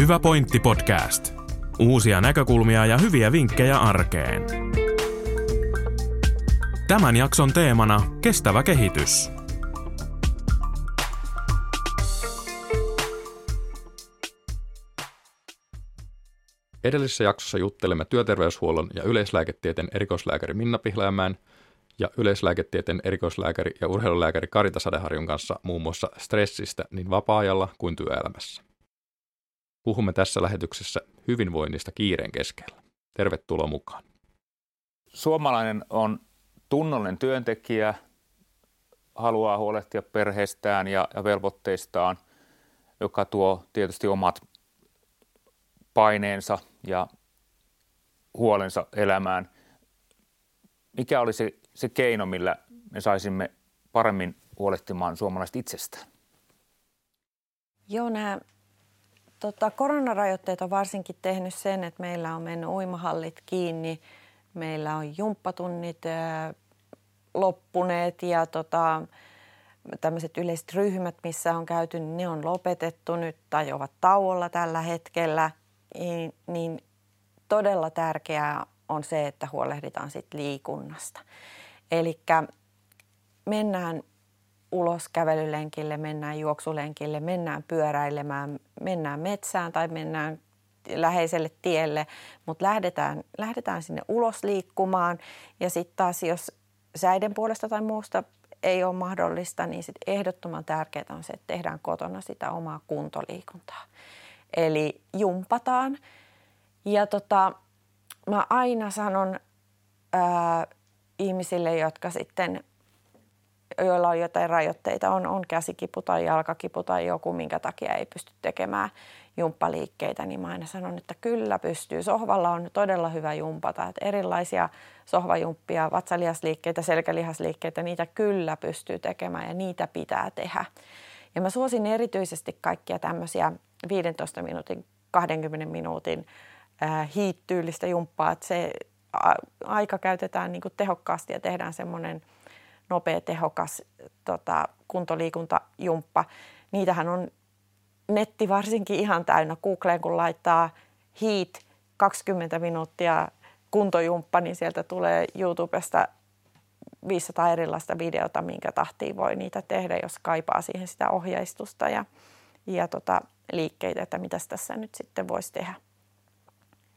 Hyvä pointti podcast. Uusia näkökulmia ja hyviä vinkkejä arkeen. Tämän jakson teemana kestävä kehitys. Edellisessä jaksossa juttelemme työterveyshuollon ja yleislääketieteen erikoislääkäri Minna Pihlajamäen ja yleislääketieteen erikoislääkäri ja urheilulääkäri Karita Sadeharjun kanssa muun muassa stressistä niin vapaa-ajalla kuin työelämässä. Puhumme tässä lähetyksessä hyvinvoinnista kiireen keskellä. Tervetuloa mukaan. Suomalainen on tunnollinen työntekijä, haluaa huolehtia perheestään ja, ja velvoitteistaan, joka tuo tietysti omat paineensa ja huolensa elämään. Mikä olisi se, se keino, millä me saisimme paremmin huolehtimaan suomalaiset itsestään? Joo, nämä tota, koronarajoitteet on varsinkin tehnyt sen, että meillä on mennyt uimahallit kiinni, meillä on jumppatunnit ää, loppuneet ja tota, tämmöiset yleiset ryhmät, missä on käyty, ne on lopetettu nyt tai ovat tauolla tällä hetkellä. Niin, niin todella tärkeää on se, että huolehditaan sit liikunnasta. Eli mennään ulos kävelylenkille, mennään juoksulenkille, mennään pyöräilemään, mennään metsään tai mennään läheiselle tielle, mutta lähdetään, lähdetään sinne ulos liikkumaan. Ja sitten taas, jos säiden puolesta tai muusta ei ole mahdollista, niin sit ehdottoman tärkeää on se, että tehdään kotona sitä omaa kuntoliikuntaa. Eli jumpataan. Ja tota, mä aina sanon ää, ihmisille, jotka sitten joilla on jotain rajoitteita, on, on käsikipu tai jalkakipu tai joku, minkä takia ei pysty tekemään jumppaliikkeitä, niin mä aina sanon, että kyllä pystyy. Sohvalla on todella hyvä jumpata, että erilaisia sohvajumppia, vatsalihasliikkeitä, selkälihasliikkeitä, niitä kyllä pystyy tekemään ja niitä pitää tehdä. Ja mä suosin erityisesti kaikkia tämmöisiä 15 minuutin, 20 minuutin äh, hiittyylistä jumppaa, että se aika käytetään niin kuin tehokkaasti ja tehdään semmoinen – nopea, tehokas tota, kuntoliikuntajumppa. Niitähän on netti varsinkin ihan täynnä. Googleen kun laittaa heat 20 minuuttia kuntojumppa, niin sieltä tulee YouTubesta 500 erilaista videota, minkä tahtiin voi niitä tehdä, jos kaipaa siihen sitä ohjeistusta ja, ja tota, liikkeitä, että mitä tässä nyt sitten voisi tehdä.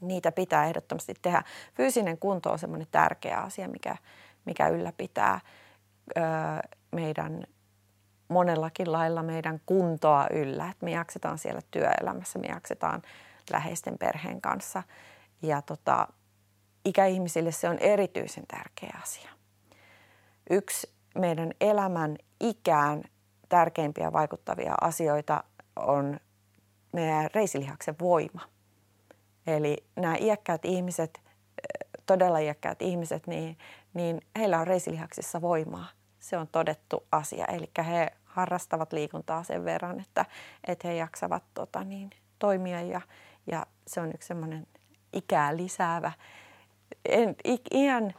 Niitä pitää ehdottomasti tehdä. Fyysinen kunto on semmoinen tärkeä asia, mikä, mikä ylläpitää meidän monellakin lailla meidän kuntoa yllä, että me jaksetaan siellä työelämässä, me jaksetaan läheisten perheen kanssa. Ja tota, ikäihmisille se on erityisen tärkeä asia. Yksi meidän elämän ikään tärkeimpiä vaikuttavia asioita on meidän reisilihaksen voima. Eli nämä iäkkäät ihmiset, todella iäkkäät ihmiset, niin, niin heillä on reisilihaksissa voimaa se on todettu asia. Eli he harrastavat liikuntaa sen verran, että, että he jaksavat tota, niin, toimia ja, ja se on yksi semmoinen ikää lisäävä, en, iän,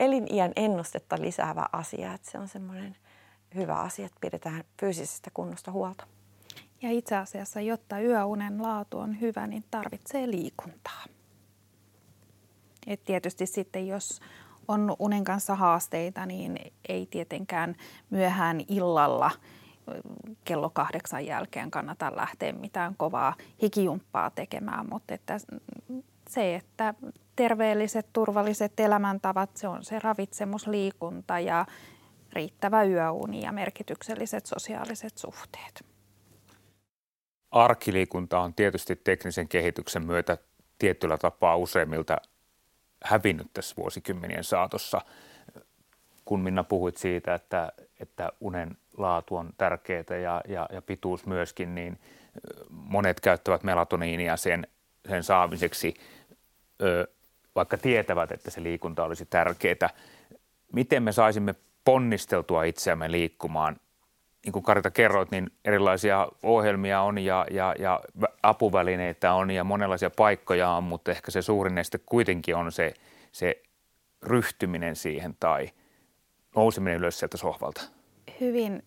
eliniän ennustetta lisäävä asia. Että se on semmoinen hyvä asia, että pidetään fyysisestä kunnosta huolta. Ja itse asiassa, jotta yöunen laatu on hyvä, niin tarvitsee liikuntaa. Et tietysti sitten, jos on unen kanssa haasteita, niin ei tietenkään myöhään illalla kello kahdeksan jälkeen kannata lähteä mitään kovaa hikijumppaa tekemään, mutta että se, että terveelliset, turvalliset elämäntavat, se on se ravitsemusliikunta ja riittävä yöuni ja merkitykselliset sosiaaliset suhteet. Arkiliikunta on tietysti teknisen kehityksen myötä tietyllä tapaa useimmilta hävinnyt tässä vuosikymmenien saatossa. Kun Minna puhuit siitä, että, että unen laatu on tärkeää ja, ja, ja pituus myöskin, niin monet käyttävät melatoniinia sen, sen saamiseksi, vaikka tietävät, että se liikunta olisi tärkeää. Miten me saisimme ponnisteltua itseämme liikkumaan niin kuin Karita kerroit, niin erilaisia ohjelmia on ja, ja, ja apuvälineitä on ja monenlaisia paikkoja on, mutta ehkä se suurin este kuitenkin on se, se ryhtyminen siihen tai nouseminen ylös sieltä sohvalta. Hyvin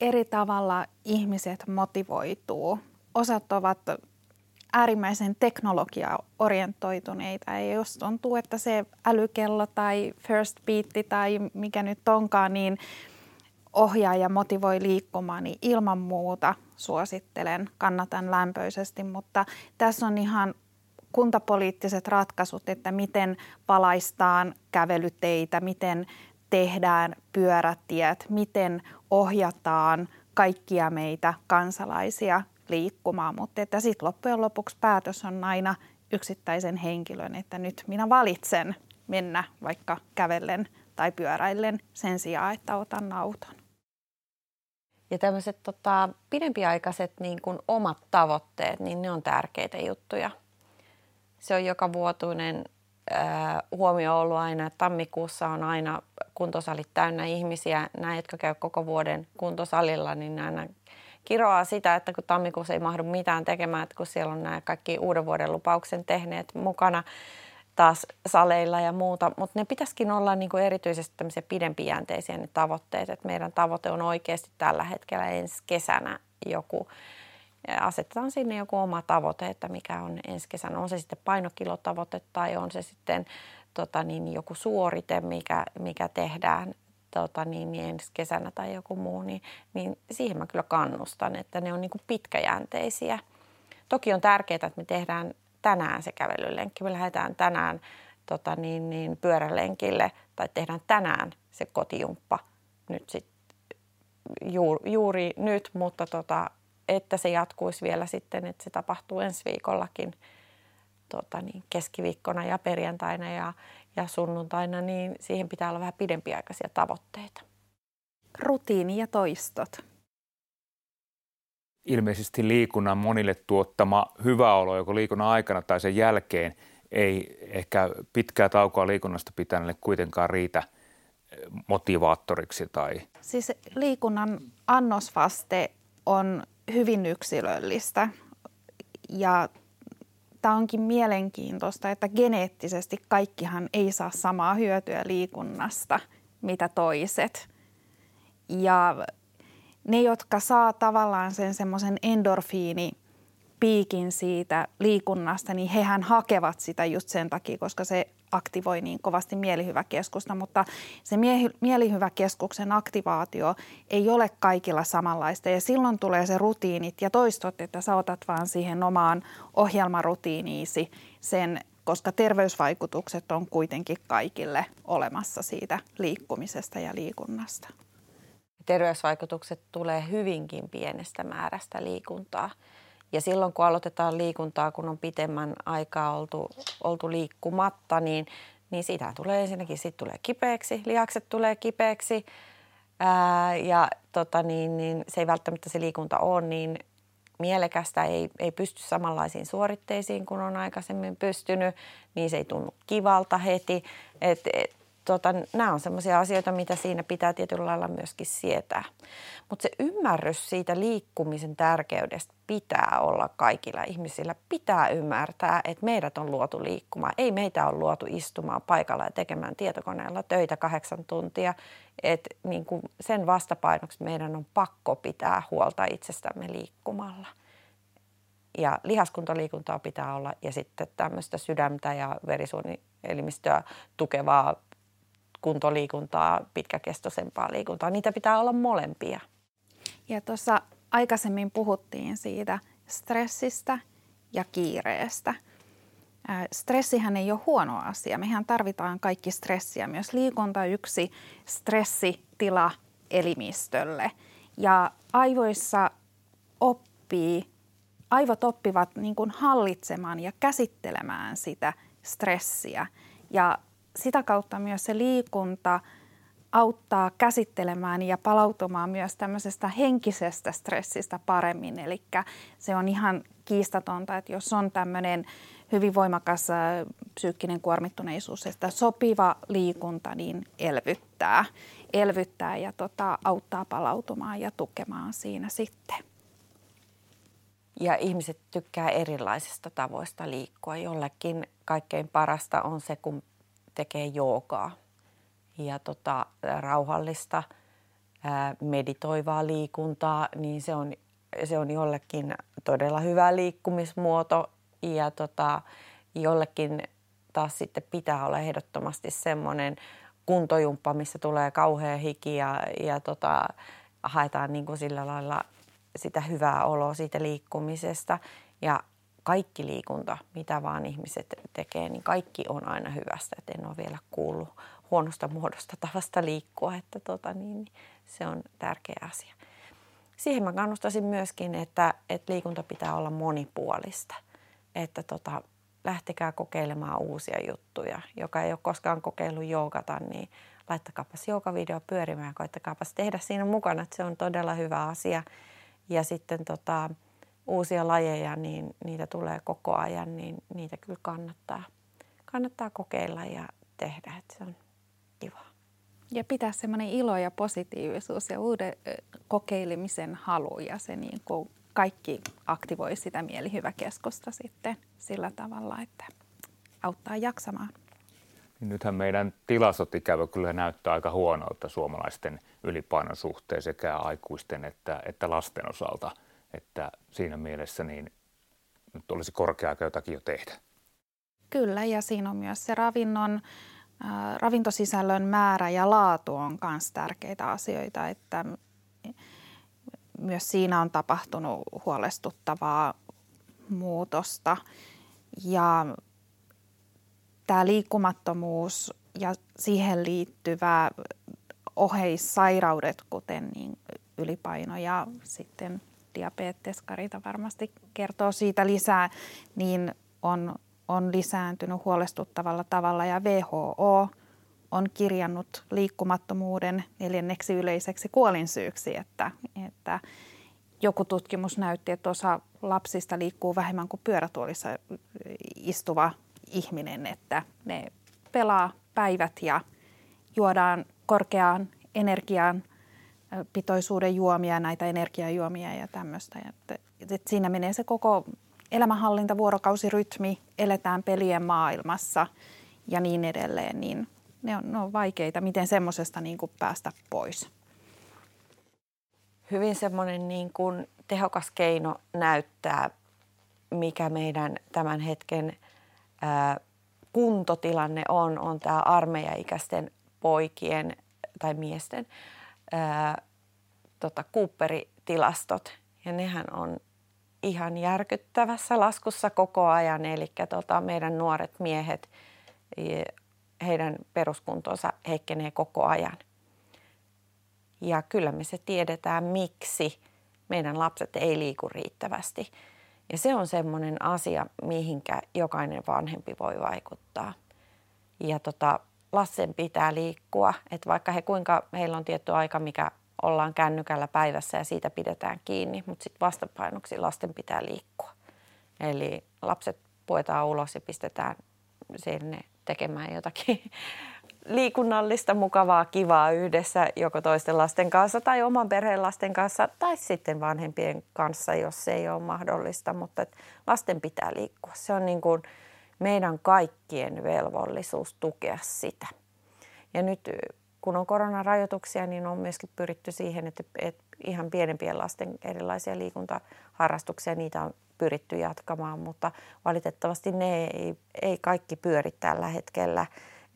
eri tavalla ihmiset motivoituu. Osat ovat äärimmäisen teknologiaorientoituneita. Ja jos tuntuu, että se älykello tai first beat tai mikä nyt onkaan, niin ohjaa ja motivoi liikkumaan, niin ilman muuta suosittelen, kannatan lämpöisesti. Mutta tässä on ihan kuntapoliittiset ratkaisut, että miten valaistaan kävelyteitä, miten tehdään pyörätiet, miten ohjataan kaikkia meitä kansalaisia liikkumaan, mutta että sitten loppujen lopuksi päätös on aina yksittäisen henkilön, että nyt minä valitsen mennä vaikka kävellen tai pyöräillen sen sijaan, että otan auton. Ja tämmöiset tota, pidempiaikaiset niin kuin omat tavoitteet, niin ne on tärkeitä juttuja. Se on joka vuotuinen äh, huomio ollut aina, että tammikuussa on aina kuntosalit täynnä ihmisiä. Nämä, jotka käy koko vuoden kuntosalilla, niin aina kiroaa sitä, että kun tammikuussa ei mahdu mitään tekemään, että kun siellä on nämä kaikki uuden vuoden lupauksen tehneet mukana taas saleilla ja muuta, mutta ne pitäisikin olla niin kuin erityisesti tämmöisiä pidempijänteisiä ne tavoitteet, että meidän tavoite on oikeasti tällä hetkellä ensi kesänä joku, asetetaan sinne joku oma tavoite, että mikä on ensi kesänä, on se sitten painokilotavoite tai on se sitten tota niin, joku suorite, mikä, mikä tehdään tota, niin, niin ensi kesänä tai joku muu, niin, niin siihen mä kyllä kannustan, että ne on niin kuin pitkäjänteisiä. Toki on tärkeää, että me tehdään tänään se kävelylenkki, me lähdetään tänään tota, niin, niin, pyörälenkille tai tehdään tänään se kotijumppa nyt sit, juuri, juuri nyt, mutta tota, että se jatkuisi vielä sitten, että se tapahtuu ensi viikollakin tota niin, keskiviikkona ja perjantaina ja, ja sunnuntaina, niin siihen pitää olla vähän pidempiaikaisia tavoitteita. Rutiini ja toistot. Ilmeisesti liikunnan monille tuottama hyvä olo joko liikunnan aikana tai sen jälkeen ei ehkä pitkää taukoa liikunnasta pitäneelle kuitenkaan riitä motivaattoriksi. Tai... Siis liikunnan annosvaste on hyvin yksilöllistä ja tämä onkin mielenkiintoista, että geneettisesti kaikkihan ei saa samaa hyötyä liikunnasta, mitä toiset. Ja ne, jotka saa tavallaan sen semmoisen endorfiini piikin siitä liikunnasta, niin hehän hakevat sitä just sen takia, koska se aktivoi niin kovasti mielihyväkeskusta, mutta se mielihyväkeskuksen aktivaatio ei ole kaikilla samanlaista ja silloin tulee se rutiinit ja toistot, että sä otat vaan siihen omaan ohjelmarutiiniisi sen, koska terveysvaikutukset on kuitenkin kaikille olemassa siitä liikkumisesta ja liikunnasta. Terveysvaikutukset tulee hyvinkin pienestä määrästä liikuntaa. Ja silloin kun aloitetaan liikuntaa, kun on pitemmän aikaa oltu, oltu liikkumatta, niin, niin siitä tulee ensinnäkin sit tulee kipeäksi, lihakset tulee kipeäksi ää, ja tota, niin, niin, se ei välttämättä se liikunta ole niin mielekästä, ei, ei pysty samanlaisiin suoritteisiin kuin on aikaisemmin pystynyt, niin se ei tunnu kivalta heti. Et, et, tota, nämä on sellaisia asioita, mitä siinä pitää tietyllä lailla myöskin sietää. Mutta se ymmärrys siitä liikkumisen tärkeydestä pitää olla kaikilla ihmisillä. Pitää ymmärtää, että meidät on luotu liikkumaan. Ei meitä ole luotu istumaan paikalla ja tekemään tietokoneella töitä kahdeksan tuntia. Et niin kuin sen vastapainoksi meidän on pakko pitää huolta itsestämme liikkumalla. Ja lihaskuntoliikuntaa pitää olla ja sitten tämmöistä sydäntä ja verisuonielimistöä tukevaa kuntoliikuntaa, pitkäkestoisempaa liikuntaa. Niitä pitää olla molempia. Ja tuossa aikaisemmin puhuttiin siitä stressistä ja kiireestä. Stressihän ei ole huono asia. Mehän tarvitaan kaikki stressiä. Myös liikunta yksi stressitila elimistölle. Ja aivoissa oppii, aivot oppivat niin kuin hallitsemaan ja käsittelemään sitä stressiä. Ja sitä kautta myös se liikunta auttaa käsittelemään ja palautumaan myös tämmöisestä henkisestä stressistä paremmin. Eli se on ihan kiistatonta, että jos on tämmöinen hyvin voimakas äh, psyykkinen kuormittuneisuus, että sopiva liikunta niin elvyttää, elvyttää ja tota, auttaa palautumaan ja tukemaan siinä sitten. Ja ihmiset tykkää erilaisista tavoista liikkua. Jollekin kaikkein parasta on se, kun tekee joogaa ja tota, rauhallista ää, meditoivaa liikuntaa, niin se on, se on jollekin todella hyvä liikkumismuoto. ja tota, jollekin taas sitten pitää olla ehdottomasti semmoinen kuntojumppa, missä tulee kauhea hiki ja, ja tota, haetaan niin kuin sillä lailla sitä hyvää oloa siitä liikkumisesta. Ja kaikki liikunta, mitä vaan ihmiset tekee, niin kaikki on aina hyvästä. Et en ole vielä kuullut huonosta muodosta tavasta liikkua, että tota, niin, se on tärkeä asia. Siihen mä kannustaisin myöskin, että, että liikunta pitää olla monipuolista. Että tota, lähtekää kokeilemaan uusia juttuja. Joka ei ole koskaan kokeillut joogata, niin laittakaapas joogavideo pyörimään ja koittakaapas tehdä siinä mukana, että se on todella hyvä asia. Ja sitten tota, uusia lajeja, niin niitä tulee koko ajan, niin niitä kyllä kannattaa, kannattaa kokeilla ja tehdä, että se on kiva. Ja pitää semmoinen ilo ja positiivisuus ja uuden kokeilemisen halu ja se niin kuin kaikki aktivoi sitä mielihyväkeskusta sitten sillä tavalla, että auttaa jaksamaan. Niin nythän meidän tilastot ikävä kyllä näyttää aika huonolta suomalaisten ylipainon suhteen sekä aikuisten että, että lasten osalta. Että siinä mielessä niin nyt olisi korkea aika jotakin jo tehdä. Kyllä, ja siinä on myös se ravinnon, äh, ravintosisällön määrä ja laatu on myös tärkeitä asioita, että myös siinä on tapahtunut huolestuttavaa muutosta. Ja tämä liikkumattomuus ja siihen liittyvä oheissairaudet, kuten niin ylipaino ja sitten diabetes, Karita varmasti kertoo siitä lisää, niin on, on lisääntynyt huolestuttavalla tavalla. Ja WHO on kirjannut liikkumattomuuden neljänneksi yleiseksi kuolinsyyksi, että, että joku tutkimus näytti, että osa lapsista liikkuu vähemmän kuin pyörätuolissa istuva ihminen, että ne pelaa päivät ja juodaan korkeaan energiaan pitoisuuden juomia, näitä energiajuomia ja tämmöistä. Että siinä menee se koko elämänhallinta, vuorokausirytmi, eletään pelien maailmassa ja niin edelleen, niin ne on, ne on vaikeita. Miten semmoisesta niin kuin päästä pois? Hyvin semmoinen niin kuin tehokas keino näyttää, mikä meidän tämän hetken ää, kuntotilanne on, on tämä armeijaikäisten poikien tai miesten tota, Cooperitilastot. Ja nehän on ihan järkyttävässä laskussa koko ajan. Eli tota, meidän nuoret miehet heidän peruskuntonsa heikkenee koko ajan. Ja kyllä me se tiedetään, miksi meidän lapset ei liiku riittävästi. Ja se on semmoinen asia, mihinkä jokainen vanhempi voi vaikuttaa. Ja tota, lasten pitää liikkua, että vaikka he kuinka, heillä on tietty aika, mikä ollaan kännykällä päivässä ja siitä pidetään kiinni, mutta sitten vastapainoksi lasten pitää liikkua. Eli lapset puetaan ulos ja pistetään sinne tekemään jotakin liikunnallista, mukavaa, kivaa yhdessä joko toisten lasten kanssa tai oman perheen lasten kanssa tai sitten vanhempien kanssa, jos se ei ole mahdollista. Mutta lasten pitää liikkua. Se on niin kuin meidän kaikkien velvollisuus tukea sitä. Ja nyt kun on koronarajoituksia, niin on myöskin pyritty siihen, että, että ihan pienempien lasten erilaisia liikuntaharrastuksia, niitä on pyritty jatkamaan, mutta valitettavasti ne ei, ei kaikki pyöri tällä hetkellä.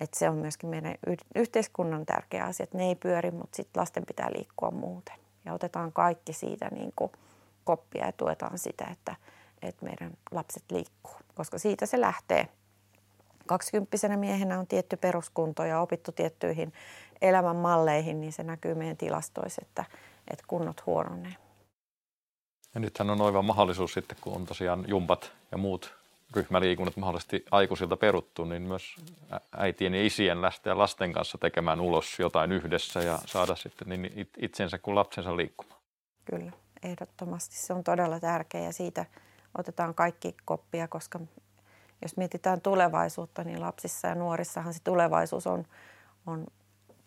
Et se on myöskin meidän yhteiskunnan tärkeä asia, että ne ei pyöri, mutta sitten lasten pitää liikkua muuten. Ja otetaan kaikki siitä niin kuin koppia ja tuetaan sitä, että, että meidän lapset liikkuu, koska siitä se lähtee. 20 miehenä on tietty peruskunto ja opittu tiettyihin elämänmalleihin, niin se näkyy meidän tilastoissa, että, että kunnot huononee. Ja nythän on oiva mahdollisuus sitten, kun on tosiaan jumpat ja muut ryhmäliikunnat mahdollisesti aikuisilta peruttu, niin myös äitien ja isien lähteä lasten kanssa tekemään ulos jotain yhdessä ja saada sitten niin itsensä kuin lapsensa liikkumaan. Kyllä, ehdottomasti se on todella tärkeää ja siitä otetaan kaikki koppia, koska jos mietitään tulevaisuutta, niin lapsissa ja nuorissahan se tulevaisuus on, on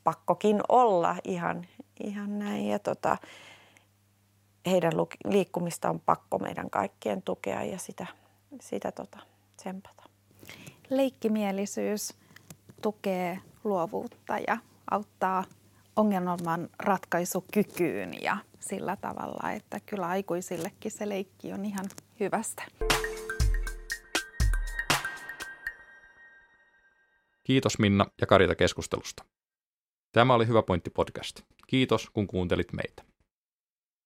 pakkokin olla ihan, ihan näin. Ja tota, heidän liikkumista on pakko meidän kaikkien tukea ja sitä, sitä tota, tsempata. Leikkimielisyys tukee luovuutta ja auttaa ongelman ratkaisukykyyn ja sillä tavalla, että kyllä aikuisillekin se leikki on ihan hyvästä. Kiitos Minna ja Karita keskustelusta. Tämä oli Hyvä pointti podcast. Kiitos kun kuuntelit meitä.